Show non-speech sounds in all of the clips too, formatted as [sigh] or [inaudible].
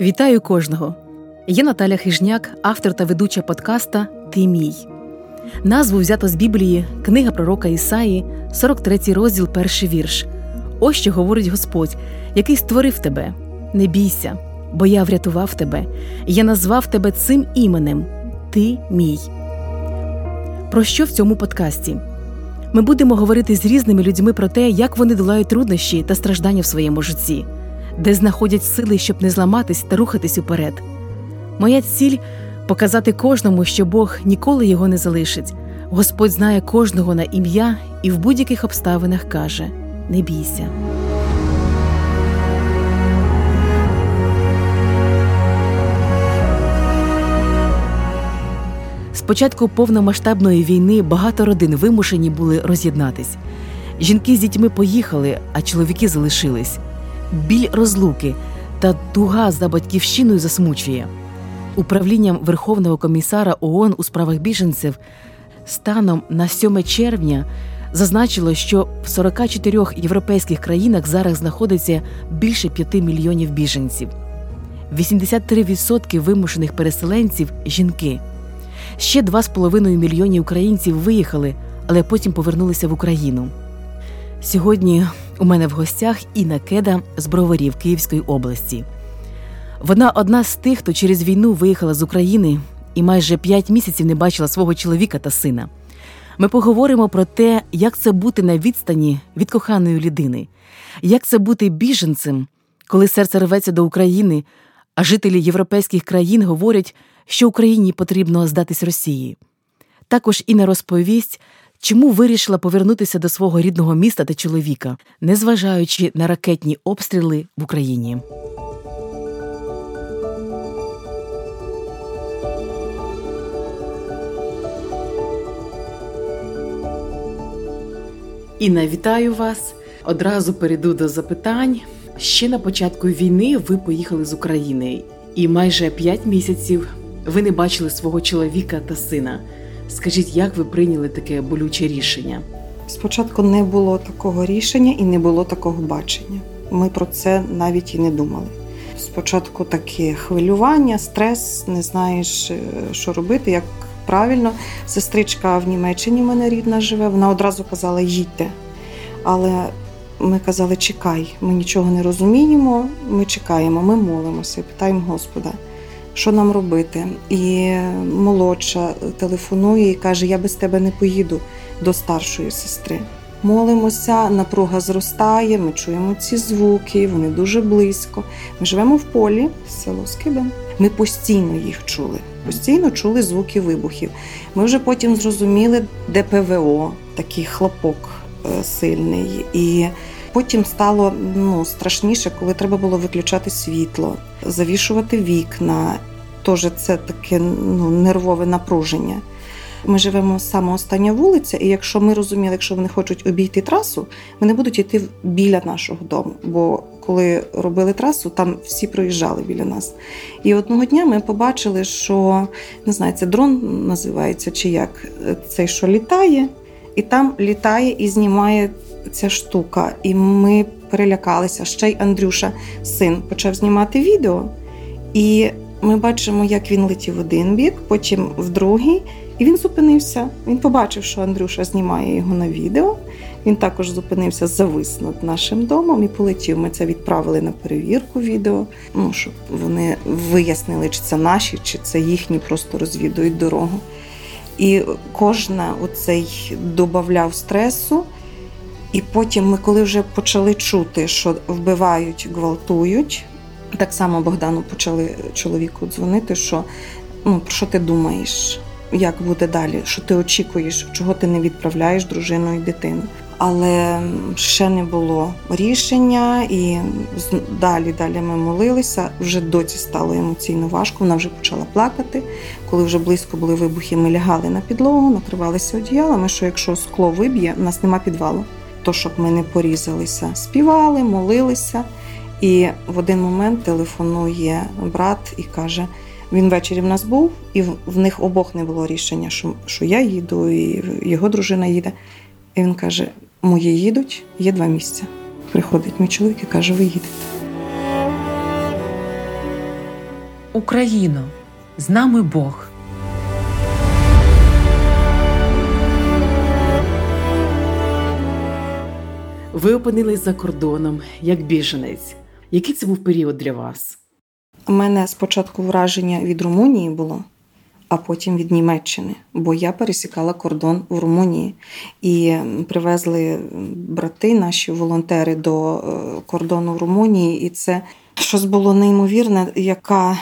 Вітаю кожного! Я Наталя Хижняк, автор та ведуча подкаста Ти мій. Назву взято з Біблії, книга пророка Ісаї, 43 розділ, перший вірш. Ось що говорить Господь, який створив тебе. Не бійся, бо я врятував тебе, я назвав тебе цим іменем Ти мій. Про що в цьому подкасті? Ми будемо говорити з різними людьми про те, як вони долають труднощі та страждання в своєму житті де знаходять сили, щоб не зламатись та рухатись уперед. Моя ціль показати кожному, що Бог ніколи його не залишить. Господь знає кожного на ім'я і в будь-яких обставинах каже: не бійся. З початку повномасштабної війни багато родин вимушені були роз'єднатись. Жінки з дітьми поїхали, а чоловіки залишились біль розлуки та туга за батьківщиною засмучує. Управлінням Верховного комісара ООН у справах біженців станом на 7 червня зазначило, що в 44 європейських країнах зараз знаходиться більше 5 мільйонів біженців. 83% вимушених переселенців жінки. Ще 2,5 мільйони українців виїхали, але потім повернулися в Україну. Сьогодні у мене в гостях Інна Кеда з Броварів Київської області. Вона одна з тих, хто через війну виїхала з України і майже п'ять місяців не бачила свого чоловіка та сина. Ми поговоримо про те, як це бути на відстані від коханої людини, як це бути біженцем, коли серце рветься до України, а жителі європейських країн говорять, що Україні потрібно здатись Росії. Також Інна розповість, Чому вирішила повернутися до свого рідного міста та чоловіка, незважаючи на ракетні обстріли в Україні? Інна, вітаю вас. Одразу перейду до запитань. Ще на початку війни ви поїхали з України, і майже п'ять місяців ви не бачили свого чоловіка та сина. Скажіть, як ви прийняли таке болюче рішення? Спочатку не було такого рішення і не було такого бачення. Ми про це навіть і не думали. Спочатку таке хвилювання, стрес, не знаєш, е, що робити, як правильно. Сестричка в Німеччині мене рідна живе, вона одразу казала їдьте. Але ми казали, чекай, ми нічого не розуміємо, ми чекаємо, ми молимося, питаємо Господа що нам робити. І молодша телефонує і каже: Я без тебе не поїду до старшої сестри. Молимося, напруга зростає, ми чуємо ці звуки, вони дуже близько. Ми живемо в полі, село Скибен. Ми постійно їх чули, постійно чули звуки вибухів. Ми вже потім зрозуміли, де ПВО, такий хлопок е, сильний. І Потім стало ну, страшніше, коли треба було виключати світло, завішувати вікна. Тож це таке ну, нервове напруження. Ми живемо саме остання вулиця, і якщо ми розуміли, якщо вони хочуть обійти трасу, вони будуть йти біля нашого дому. Бо коли робили трасу, там всі проїжджали біля нас. І одного дня ми побачили, що не знаю, це дрон називається чи як цей, що літає, і там літає і знімає ця штука. І ми перелякалися. Ще й Андрюша, син, почав знімати відео. І ми бачимо, як він летів в один бік, потім в другий, і він зупинився. Він побачив, що Андрюша знімає його на відео. Він також зупинився, завис над нашим домом і полетів. Ми це відправили на перевірку відео, ну щоб вони вияснили, чи це наші, чи це їхні, просто розвідують дорогу. І кожна оцей додавав стресу. І потім ми, коли вже почали чути, що вбивають, гвалтують, так само Богдану почали чоловіку дзвонити, що ну, про що ти думаєш, як буде далі, що ти очікуєш, чого ти не відправляєш дружину і дитину. Але ще не було рішення, і далі далі ми молилися. Вже доці стало емоційно важко. Вона вже почала плакати. Коли вже близько були вибухи, ми лягали на підлогу, накривалися одіялами. Що якщо скло виб'є, у нас нема підвалу, то щоб ми не порізалися, співали, молилися. І в один момент телефонує брат і каже: він ввечері в нас був, і в них обох не було рішення, що що я їду, і його дружина їде. І він каже: Мої їдуть, є два місця. Приходить мій чоловік і каже: Ви їдете. Україно, з нами Бог. Ви опинились за кордоном як біженець. Який це був період для вас? У мене спочатку враження від Румунії було, а потім від Німеччини, бо я пересікала кордон в Румунії і привезли брати, наші волонтери до е, кордону в Румунії, і це щось було неймовірне, яка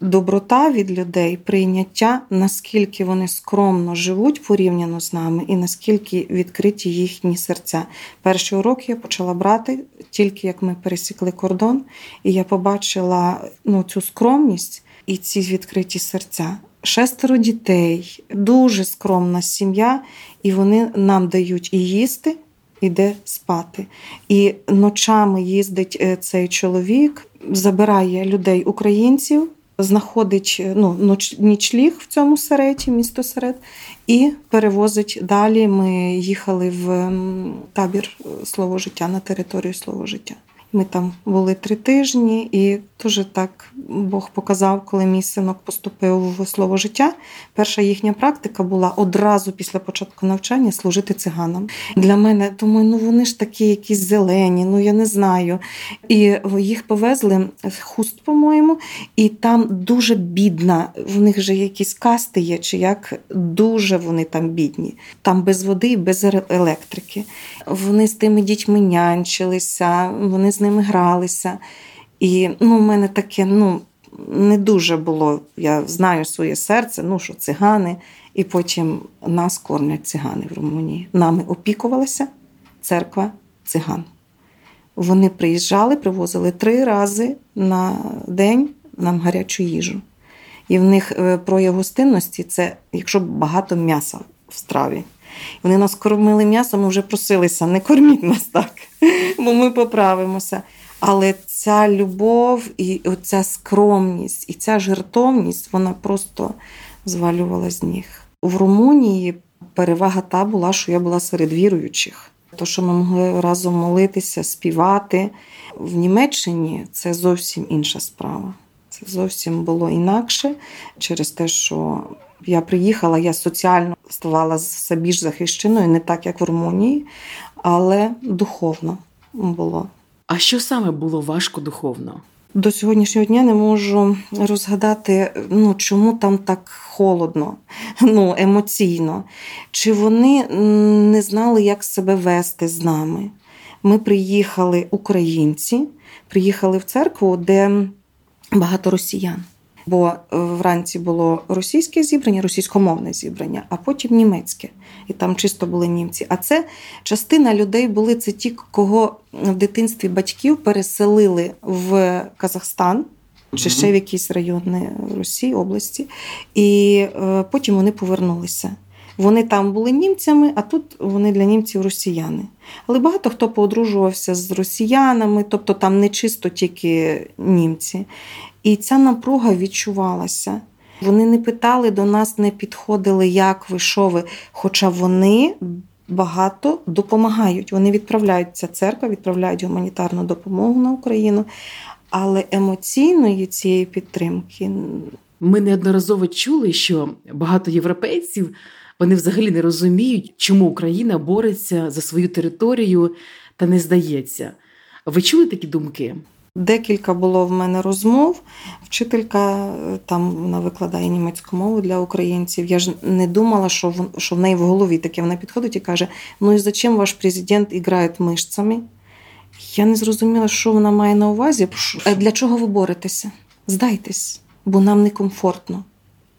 доброта від людей, прийняття, наскільки вони скромно живуть порівняно з нами, і наскільки відкриті їхні серця. Перший урок я почала брати тільки як ми пересікли кордон, і я побачила ну, цю скромність і ці відкриті серця. Шестеро дітей, дуже скромна сім'я, і вони нам дають і їсти, і де спати. І ночами їздить е, цей чоловік, забирає людей українців, знаходить ну, нічліг в цьому сереті, місто серед, і перевозить далі. Ми їхали в табір е, слово життя на територію слово життя. Ми там були три тижні, і дуже так Бог показав, коли мій синок поступив в слово життя. Перша їхня практика була одразу після початку навчання служити циганам. Для мене думаю, ну вони ж такі якісь зелені, ну я не знаю. І їх повезли в хуст, по-моєму, і там дуже бідна. В них же якісь касти є, чи як дуже вони там бідні. Там без води і без електрики. Вони з тими дітьми нянчилися, вони з ними гралися. І ну, в мене таке, ну. Не дуже було, я знаю своє серце, ну що цигани, і потім нас кормлять цигани в Румунії. Нами опікувалася церква циган. Вони приїжджали, привозили три рази на день нам гарячу їжу. І в них е, прояв гостинності це якщо багато м'яса в страві. Вони нас кормили м'ясом, ми вже просилися, не корміть нас так, [laughs] бо ми поправимося. Але ця любов і ця скромність, і ця жертовність, вона просто звалювала з ніг. В Румунії перевага та була, що я була серед віруючих. То, що ми могли разом молитися, співати. В Німеччині це зовсім інша справа. Це зовсім було інакше через те, що я приїхала, я соціально ставала все більш захищеною, не так, як в Румунії, але духовно було. А що саме було важко духовно? До сьогоднішнього дня не можу розгадати, ну чому там так холодно, [laughs] ну емоційно. Чи вони не знали, як себе вести з нами? Ми приїхали, українці, приїхали в церкву, де багато росіян. Бо вранці було російське зібрання, російськомовне зібрання, а потім німецьке. І там чисто були німці. А це частина людей були це ті, кого в дитинстві батьків переселили в Казахстан чи ще в якісь райони Росії, області, і е, потім вони повернулися. Вони там були німцями, а тут вони для німців росіяни. Але багато хто поодружувався з росіянами, тобто там не чисто тільки німці. І ця напруга відчувалася. Вони не питали до нас, не підходили, як ви, що ви. Хоча вони багато допомагають. Вони відправляють ця церква, відправляють гуманітарну допомогу на Україну, але емоційної цієї підтримки. Ми неодноразово чули, що багато європейців вони взагалі не розуміють, чому Україна бореться за свою територію та не здається. Ви чули такі думки? Декілька було в мене розмов. Вчителька там вона викладає німецьку мову для українців. Я ж не думала, що в, що в неї в голові таке. Вона підходить і каже: Ну і зачем ваш президент грає мишцями? Я не зрозуміла, що вона має на увазі. Для чого ви боретеся? Здайтесь, бо нам некомфортно.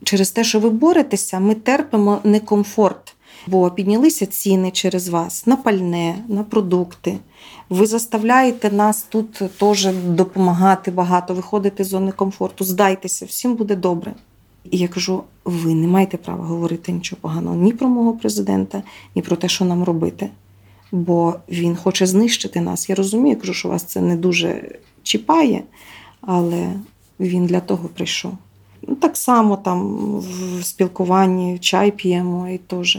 Через те, що ви боретеся, ми терпимо некомфорт, бо піднялися ціни через вас на пальне, на продукти. Ви заставляєте нас тут теж допомагати багато, виходити з зони комфорту, здайтеся, всім буде добре. І я кажу: ви не маєте права говорити нічого поганого ні про мого президента, ні про те, що нам робити. Бо він хоче знищити нас. Я розумію, я кажу, що вас це не дуже чіпає, але він для того прийшов. Ну, Так само там в спілкуванні чай п'ємо і теж.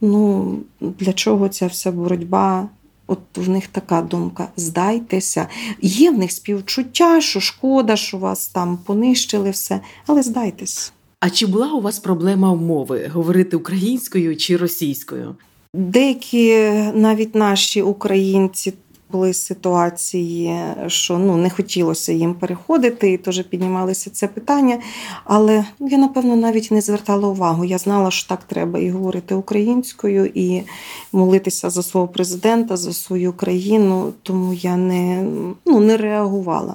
Ну, для чого ця вся боротьба? От в них така думка: здайтеся. Є в них співчуття, що шкода, що вас там понищили все, але здайтесь. А чи була у вас проблема мови говорити українською чи російською? Деякі навіть наші українці були ситуації, що ну не хотілося їм переходити, і теж піднімалися це питання. Але я, напевно, навіть не звертала увагу. Я знала, що так треба і говорити українською, і молитися за свого президента, за свою країну, тому я не, ну, не реагувала.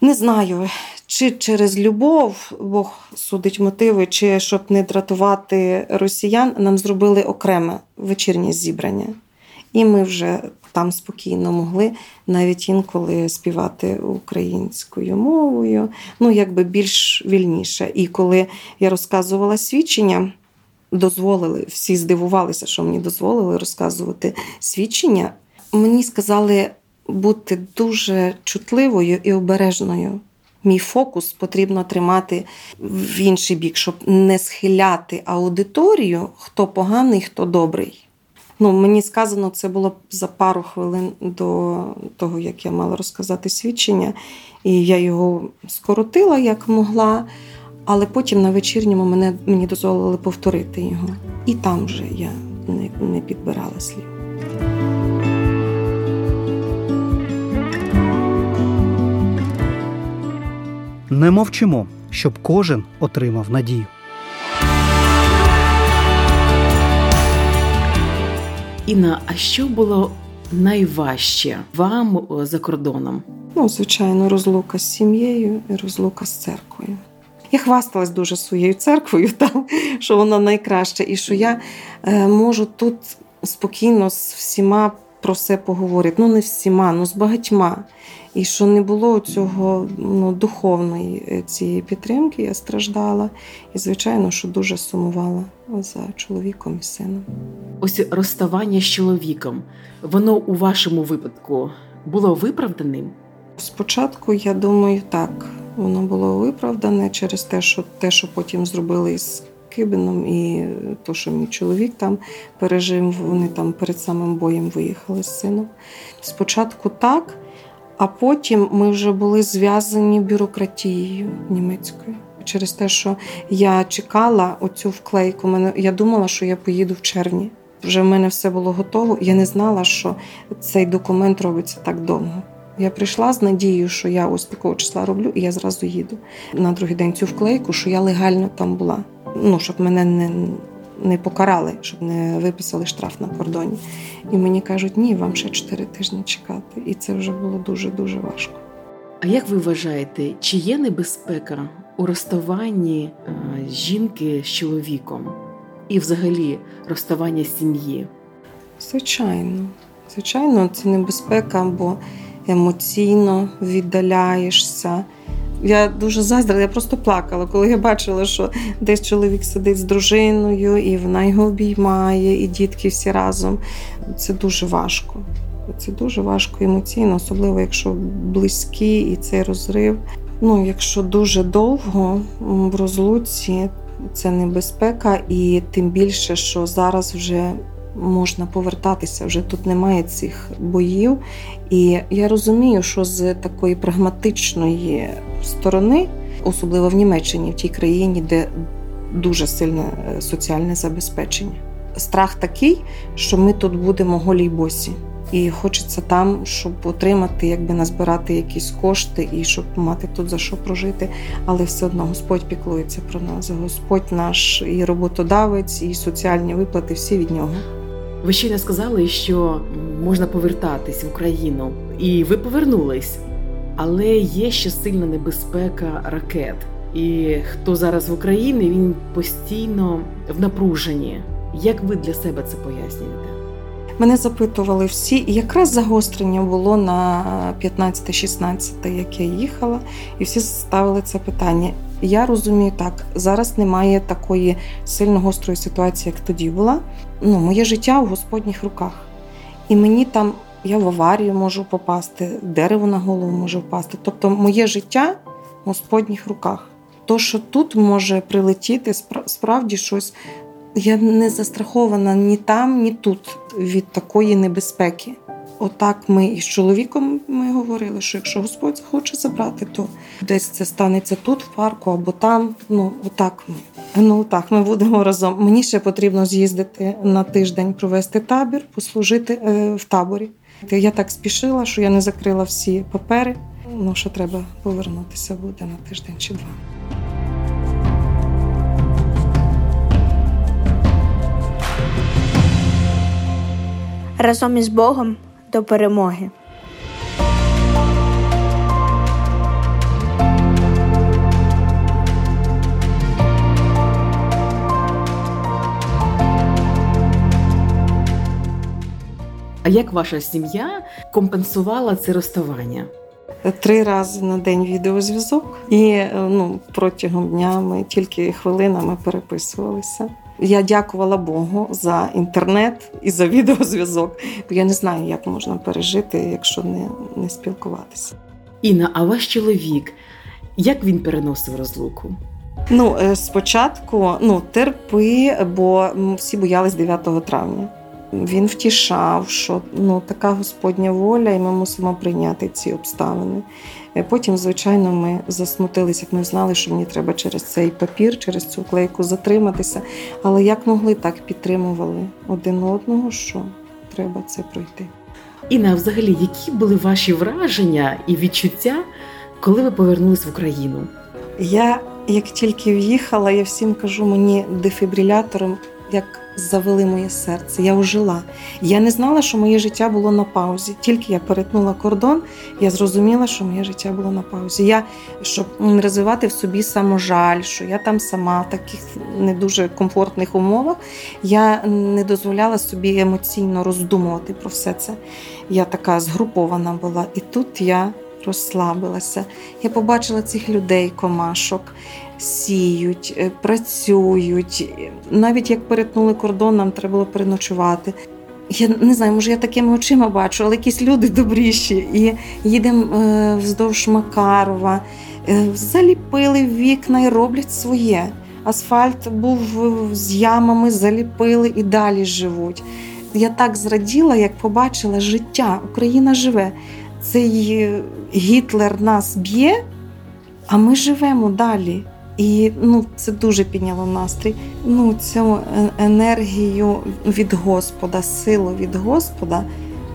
Не знаю, чи через любов Бог судить мотиви, чи щоб не дратувати росіян, нам зробили окреме вечірнє зібрання. І ми вже там спокійно могли навіть інколи співати українською мовою, ну якби більш вільніше. І коли я розказувала свідчення, дозволили, всі здивувалися, що мені дозволили розказувати свідчення. Мені сказали бути дуже чутливою і обережною. Мій фокус потрібно тримати в інший бік, щоб не схиляти аудиторію, хто поганий, хто добрий. Ну, Мені сказано, це було за пару хвилин до того, як я мала розказати свідчення, і я його скоротила як могла, але потім на вечірньому мене, мені дозволили повторити його. І там вже я не, не підбирала слів. Не мовчимо, щоб кожен отримав надію. Інна, а що було найважче вам за кордоном? Ну, звичайно, розлука з сім'єю і розлука з церквою. Я хвасталась дуже своєю церквою, [laughs] там, що вона найкраща, і що я е, можу тут спокійно з всіма про все поговорити. Ну, не всіма, ну з багатьма. І що не було цього ну, духовної е, цієї підтримки, я страждала. І, звичайно, що дуже сумувала за чоловіком і сином. Ось розставання з чоловіком, воно у вашому випадку було виправданим? Спочатку, я думаю, так, воно було виправдане через те, що те, що потім зробили із Кибином, і то, що мій чоловік там пережив, вони там перед самим боєм виїхали з сином. Спочатку так. А потім ми вже були зв'язані бюрократією німецькою. Через те, що я чекала оцю вклейку, мене я думала, що я поїду в червні. Вже в мене все було готово. Я не знала, що цей документ робиться так довго. Я прийшла з надією, що я ось такого числа роблю, і я зразу їду на другий день цю вклейку, що я легально там була. Ну щоб мене не не покарали, щоб не виписали штраф на кордоні. І мені кажуть, ні, вам ще чотири тижні чекати. І це вже було дуже-дуже важко. А як ви вважаєте, чи є небезпека у розставанні е, жінки з чоловіком і взагалі розставання сім'ї? Звичайно, звичайно, це небезпека, бо емоційно віддаляєшся. Я дуже заздрила, я просто плакала, коли я бачила, що десь чоловік сидить з дружиною, і вона його обіймає, і дітки всі разом. Це дуже важко. Це дуже важко емоційно, особливо якщо близькі і цей розрив. Ну, якщо дуже довго в розлуці, це небезпека, і тим більше, що зараз вже можна повертатися, вже тут немає цих боїв. І я розумію, що з такої прагматичної сторони, особливо в Німеччині, в тій країні, де дуже сильне е, соціальне забезпечення. Страх такий, що ми тут будемо голі й босі. І хочеться там, щоб отримати, якби назбирати якісь кошти і щоб мати тут за що прожити. Але все одно Господь піклується про нас. Господь наш і роботодавець, і соціальні виплати всі від нього. Ви не сказали, що можна повертатись в Україну, і ви повернулись, але є ще сильна небезпека ракет. І хто зараз в Україні, він постійно в напруженні. Як ви для себе це пояснюєте? Мене запитували всі, і якраз загострення було на 15-16, як я їхала, і всі ставили це питання. Я розумію так, зараз немає такої сильно гострої ситуації, як тоді була. Ну, Моє життя в Господніх руках. І мені там, я в аварію можу попасти, дерево на голову може впасти. Тобто, моє життя в Господніх руках. То, що тут може прилетіти, справді щось. Я не застрахована ні там, ні тут від такої небезпеки. отак ми із чоловіком ми говорили, що якщо Господь захоче забрати, то десь це станеться тут, в парку або там. Ну, отак ми. Ну так, ми будемо разом. Мені ще потрібно з'їздити на тиждень, провести табір, послужити е, в таборі. Я так спішила, що я не закрила всі папери. Ну, що треба повернутися буде на тиждень чи два. Разом із Богом до перемоги. А як ваша сім'я компенсувала це розставання? Три рази на день відеозв'язок, і е, ну, протягом дня ми тільки хвилинами переписувалися. Я дякувала Богу за інтернет і за відеозв'язок. Я не знаю, як можна пережити, якщо не, не спілкуватися. Інна, а ваш чоловік, як він переносив розлуку? Ну, е, спочатку ну, терпи, бо всі боялись 9 травня. Він втішав, що ну, така Господня воля, і ми мусимо прийняти ці обставини. Е, Потім, звичайно, ми засмутилися, як ми знали, що мені треба через цей папір, через цю клейку затриматися. Але як могли, так підтримували один одного, що треба це пройти. Інна, взагалі, які були ваші враження і відчуття, коли ви повернулись в Україну? Я як тільки в'їхала, я всім кажу, мені дефібрилятором як завели моє серце. Я ожила. Я не знала, що моє життя було на паузі. Тільки я перетнула кордон, я зрозуміла, що моє життя було на паузі. Я щоб не розвивати в собі саможаль, що я там сама в таких не дуже комфортних умовах. Я не дозволяла собі емоційно роздумувати про все це. Я така згрупована була, і тут я розслабилася. Я побачила цих людей, комашок, сіють, е, працюють. Навіть як перетнули кордон, нам треба було переночувати. Я не знаю, може я такими очима бачу, але якісь люди добріші. І їдемо е, вздовж Макарова, е, заліпили вікна і роблять своє. Асфальт був з ямами, заліпили і далі живуть. Я так зраділа, як побачила життя. Україна живе. Цей е, Гітлер нас б'є, а ми живемо далі. І ну, це дуже підняло настрій. Ну, цю е- енергію від Господа, силу від Господа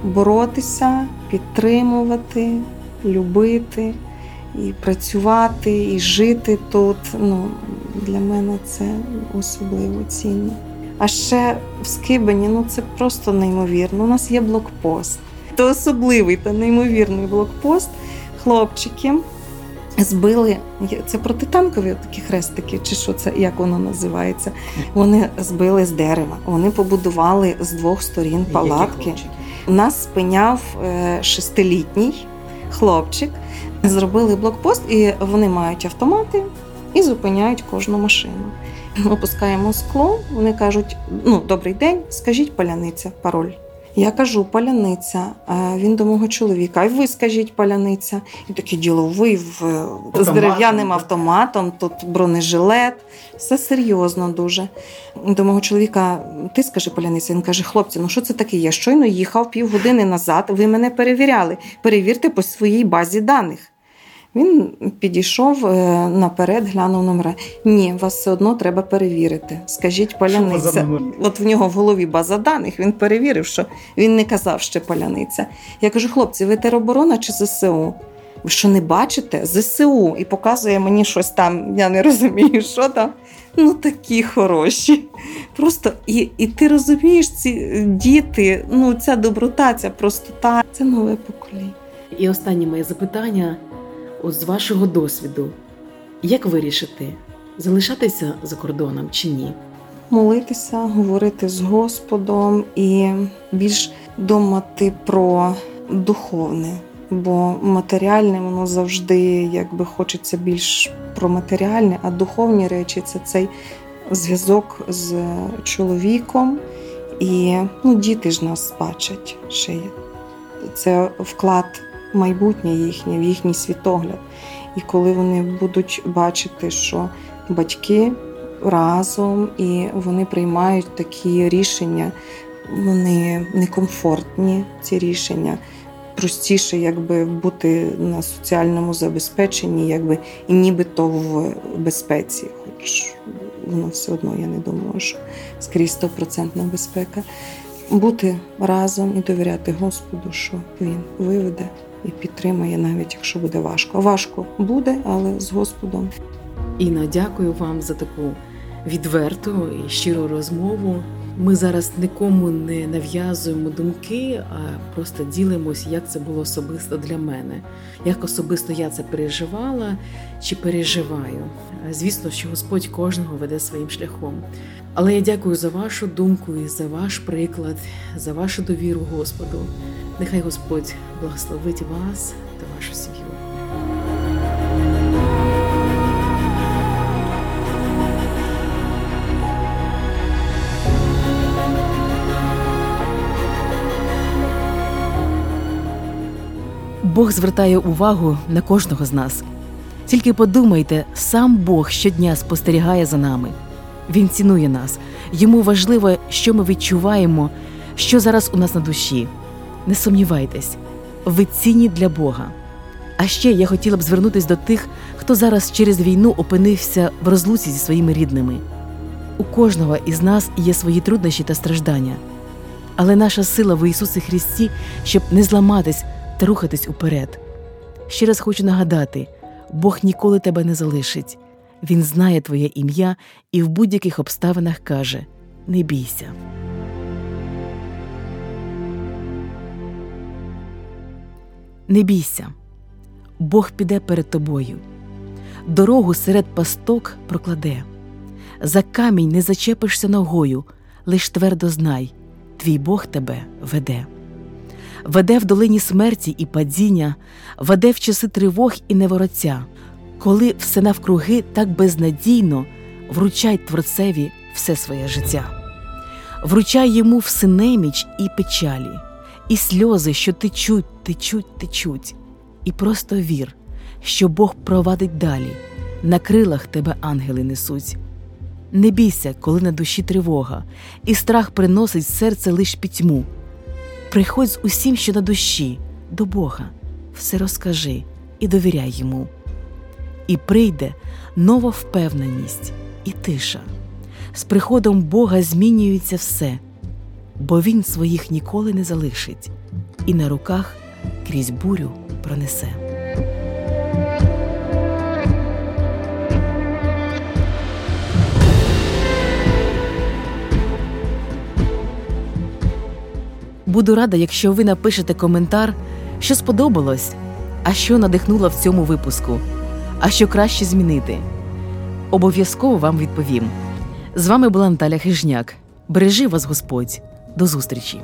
боротися, підтримувати, любити і працювати, і жити тут. Ну, для мене це особливо цінно. А ще в Скибені ну це просто неймовірно. У нас є блокпост. Це особливий та неймовірний блокпост. Хлопчики збили це протитанкові такі хрестики, чи що це як воно називається? Вони збили з дерева. Вони побудували з двох сторін палатки. Нас спиняв е, шестилітній хлопчик. Зробили блокпост, і вони мають автомати і зупиняють кожну машину. Опускаємо скло. Вони кажуть: ну, добрий день, скажіть паляниця, пароль. Я кажу паляниця. Він до мого чоловіка. А й ви скажіть паляниця. І такий діловий в, з дерев'яним автоматом, тут бронежилет. Все серйозно дуже. До мого чоловіка, ти скажи паляниця. Він каже: хлопці, ну що це таке? Я щойно їхав півгодини назад. Ви мене перевіряли. Перевірте по своїй базі даних. Він підійшов е, наперед, глянув номера. Ні, вас все одно треба перевірити. Скажіть паляниця. От в нього в голові база даних. Він перевірив, що він не казав ще паляниця. Я кажу, хлопці, ви тероборона чи ЗСУ? Ви що не бачите? ЗСУ і показує мені щось там. Я не розумію, що там. Ну такі хороші. Просто і, і ти розумієш, ці діти, ну ця доброта, ця простота, це нове покоління. І останнє моє запитання з вашого досвіду. Як вирішити, залишатися за кордоном чи ні? молитися, говорити з Господом і більш думати про духовне, бо матеріальне воно завжди якби хочеться більш про матеріальне, а духовні речі це цей зв'язок з чоловіком. І ну, діти ж нас бачать ще є. Це вклад майбутнє їхнє, в їхній світогляд. І коли вони будуть бачити, що батьки разом і вони приймають такі рішення вони некомфортні, ці рішення. Простіше, якби бути на соціальному забезпеченні, якби і нібито в безпеці, хоч воно все одно я не думаю, що скрізь стопроцентна безпека. Бути разом і довіряти Господу, що Він виведе і підтримає, навіть якщо буде важко. Важко буде, але з Господом. Інна, дякую вам за таку відверту і щиру розмову. Ми зараз нікому не нав'язуємо думки, а просто ділимось, як це було особисто для мене, як особисто я це переживала чи переживаю. Звісно, що Господь кожного веде своїм шляхом. Але я дякую за вашу думку і за ваш приклад, за вашу довіру Господу. Нехай Господь благословить вас та вашу сім'ю. Бог звертає увагу на кожного з нас. Тільки подумайте, сам Бог щодня спостерігає за нами. Він цінує нас. Йому важливо, що ми відчуваємо, що зараз у нас на душі. Не сумнівайтесь, ви цінні для Бога. А ще я хотіла б звернутися до тих, хто зараз через війну опинився в розлуці зі своїми рідними. У кожного із нас є свої труднощі та страждання. Але наша сила в Ісусі Христі, щоб не зламатись та рухатись уперед. Ще раз хочу нагадати: Бог ніколи тебе не залишить. Він знає твоє ім'я і в будь-яких обставинах каже: не бійся. Не бійся, Бог піде перед тобою, дорогу серед пасток прокладе. За камінь не зачепишся ногою, лиш твердо знай, твій Бог тебе веде. Веде в долині смерті і падіння, веде в часи тривог і невороття, коли все навкруги так безнадійно вручай Творцеві все своє життя. Вручай йому все неміч і печалі, і сльози, що течуть, течуть, течуть, і просто вір, що Бог провадить далі, на крилах тебе ангели несуть. Не бійся, коли на душі тривога, і страх приносить серце лиш пітьму. Приходь з усім, що на душі, до Бога, все розкажи і довіряй йому. І прийде нова впевненість і тиша. З приходом Бога змінюється все, бо Він своїх ніколи не залишить, і на руках крізь бурю пронесе. Буду рада, якщо ви напишете коментар, що сподобалось, а що надихнуло в цьому випуску, а що краще змінити. Обов'язково вам відповім. З вами була Наталя Хижняк. Бережи вас Господь. До зустрічі!